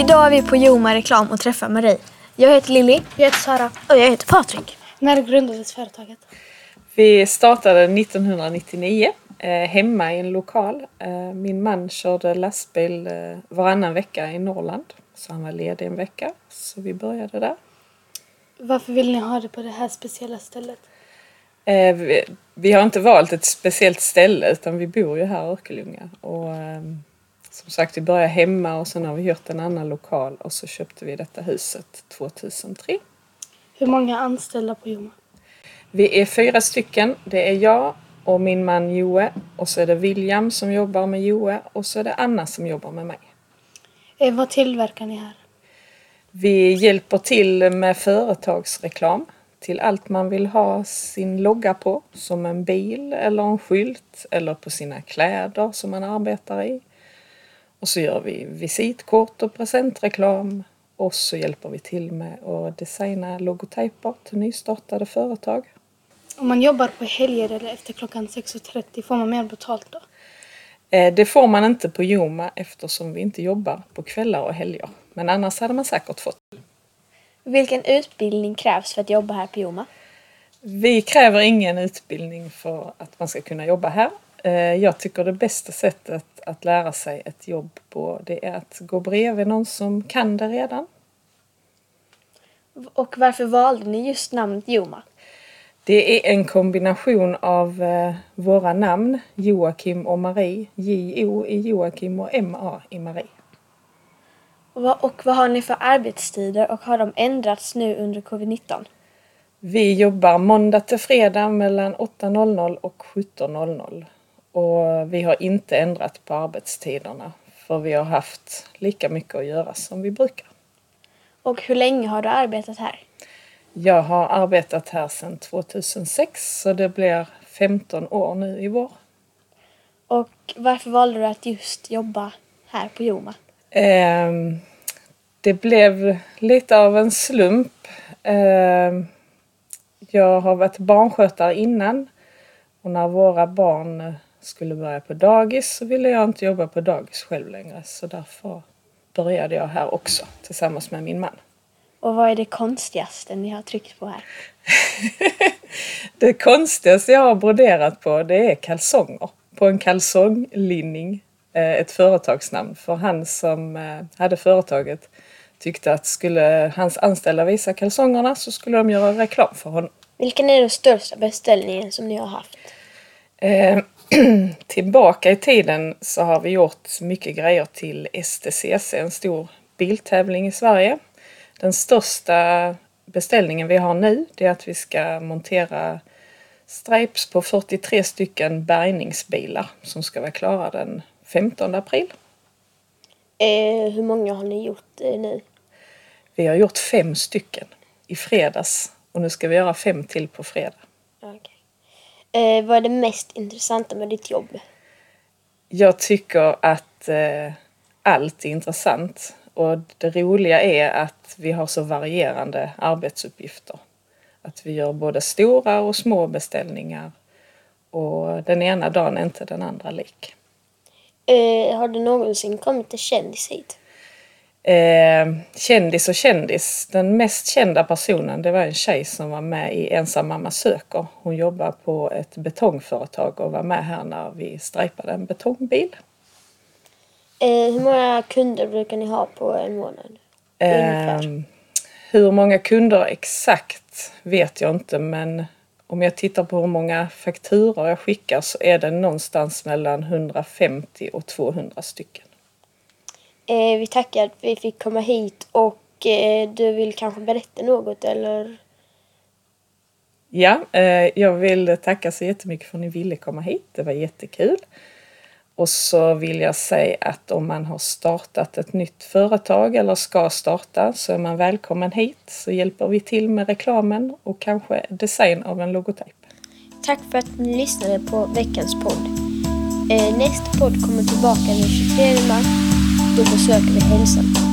Idag är vi på Joma Reklam och träffar Marie. Jag heter Lilly. Jag heter Sara. Och jag heter Patrik. När grundades företaget? Vi startade 1999 eh, hemma i en lokal. Eh, min man körde lastbil eh, varannan vecka i Norrland. Så han var ledig en vecka. Så vi började där. Varför vill ni ha det på det här speciella stället? Eh, vi, vi har inte valt ett speciellt ställe utan vi bor ju här i Örkelljunga. Och, eh, som sagt, vi började hemma och sen har vi hyrt en annan lokal och så köpte vi detta huset 2003. Hur många anställda på Joma? Vi är fyra stycken. Det är jag och min man Joe och så är det William som jobbar med Joe och så är det Anna som jobbar med mig. Eh, vad tillverkar ni här? Vi hjälper till med företagsreklam till allt man vill ha sin logga på, som en bil eller en skylt eller på sina kläder som man arbetar i. Och så gör vi visitkort och presentreklam och så hjälper vi till med att designa logotyper till nystartade företag. Om man jobbar på helger eller efter klockan 6.30 får man mer betalt då? Eh, Det får man inte på Joma eftersom vi inte jobbar på kvällar och helger. Men annars hade man säkert fått. Vilken utbildning krävs för att jobba här på Joma? Vi kräver ingen utbildning för att man ska kunna jobba här. Eh, Jag tycker det bästa sättet att lära sig ett jobb på det är att gå bredvid någon som kan det redan. Och varför valde ni just namnet Joma? Det är en kombination av eh, våra namn, Joakim och Marie. J-O i Joakim och M-A i Marie. Och vad, och vad har ni för arbetstider och har de ändrats nu under covid-19? Vi jobbar måndag till fredag mellan 8.00 och 17.00. Och vi har inte ändrat på arbetstiderna för vi har haft lika mycket att göra som vi brukar. Och hur länge har du arbetat här? Jag har arbetat här sedan 2006 så det blir 15 år nu i vår. Och varför valde du att just jobba här på Joma? Ehm, det blev lite av en slump. Ehm, jag har varit barnskötare innan och när våra barn eh, skulle börja på dagis så ville jag inte jobba på dagis själv längre så därför började jag här också tillsammans med min man. Och vad är det konstigaste ni har tryckt på här? Det konstigaste jag har broderat på det är kalsonger. På en kalsonglinning. eh, Ett företagsnamn. För han som eh, hade företaget tyckte att skulle hans anställda visa kalsongerna så skulle de göra reklam för honom. Vilken är den största beställningen som ni har haft? Tillbaka i tiden så har vi gjort mycket grejer till STCC, en stor biltävling i Sverige. Den största beställningen vi har nu det är att vi ska montera stripes på 43 stycken bärgningsbilar som ska vara klara den 15 april. Eh, hur många har ni gjort eh, nu? Vi har gjort fem stycken i fredags och nu ska vi göra fem till på fredag. Eh, vad är det mest intressanta med ditt jobb? Jag tycker att eh, allt är intressant och det roliga är att vi har så varierande arbetsuppgifter. Att vi gör både stora och små beställningar och den ena dagen är inte den andra lik. Eh, har det någonsin kommit en kändis hit? Eh, kändis och kändis. Den mest kända personen det var en tjej som var med i Ensam mamma söker. Hon jobbar på ett betongföretag och var med här när vi strejpade en betongbil. Eh, hur många kunder brukar ni ha på en månad? Ehm, hur många kunder exakt vet jag inte men om jag tittar på hur många fakturor jag skickar så är det någonstans mellan 150 och 200 stycken. Eh, vi tackar att vi fick komma hit och eh, du vill kanske berätta något eller? Ja, eh, jag vill tacka så jättemycket för att ni ville komma hit. Det var jättekul. Och så vill jag säga att om man har startat ett nytt företag eller ska starta så är man välkommen hit så hjälper vi till med reklamen och kanske design av en logotyp. Tack för att ni lyssnade på veckans podd. Nästa podd kommer tillbaka den 23 mars. Då besöker vi hälsan.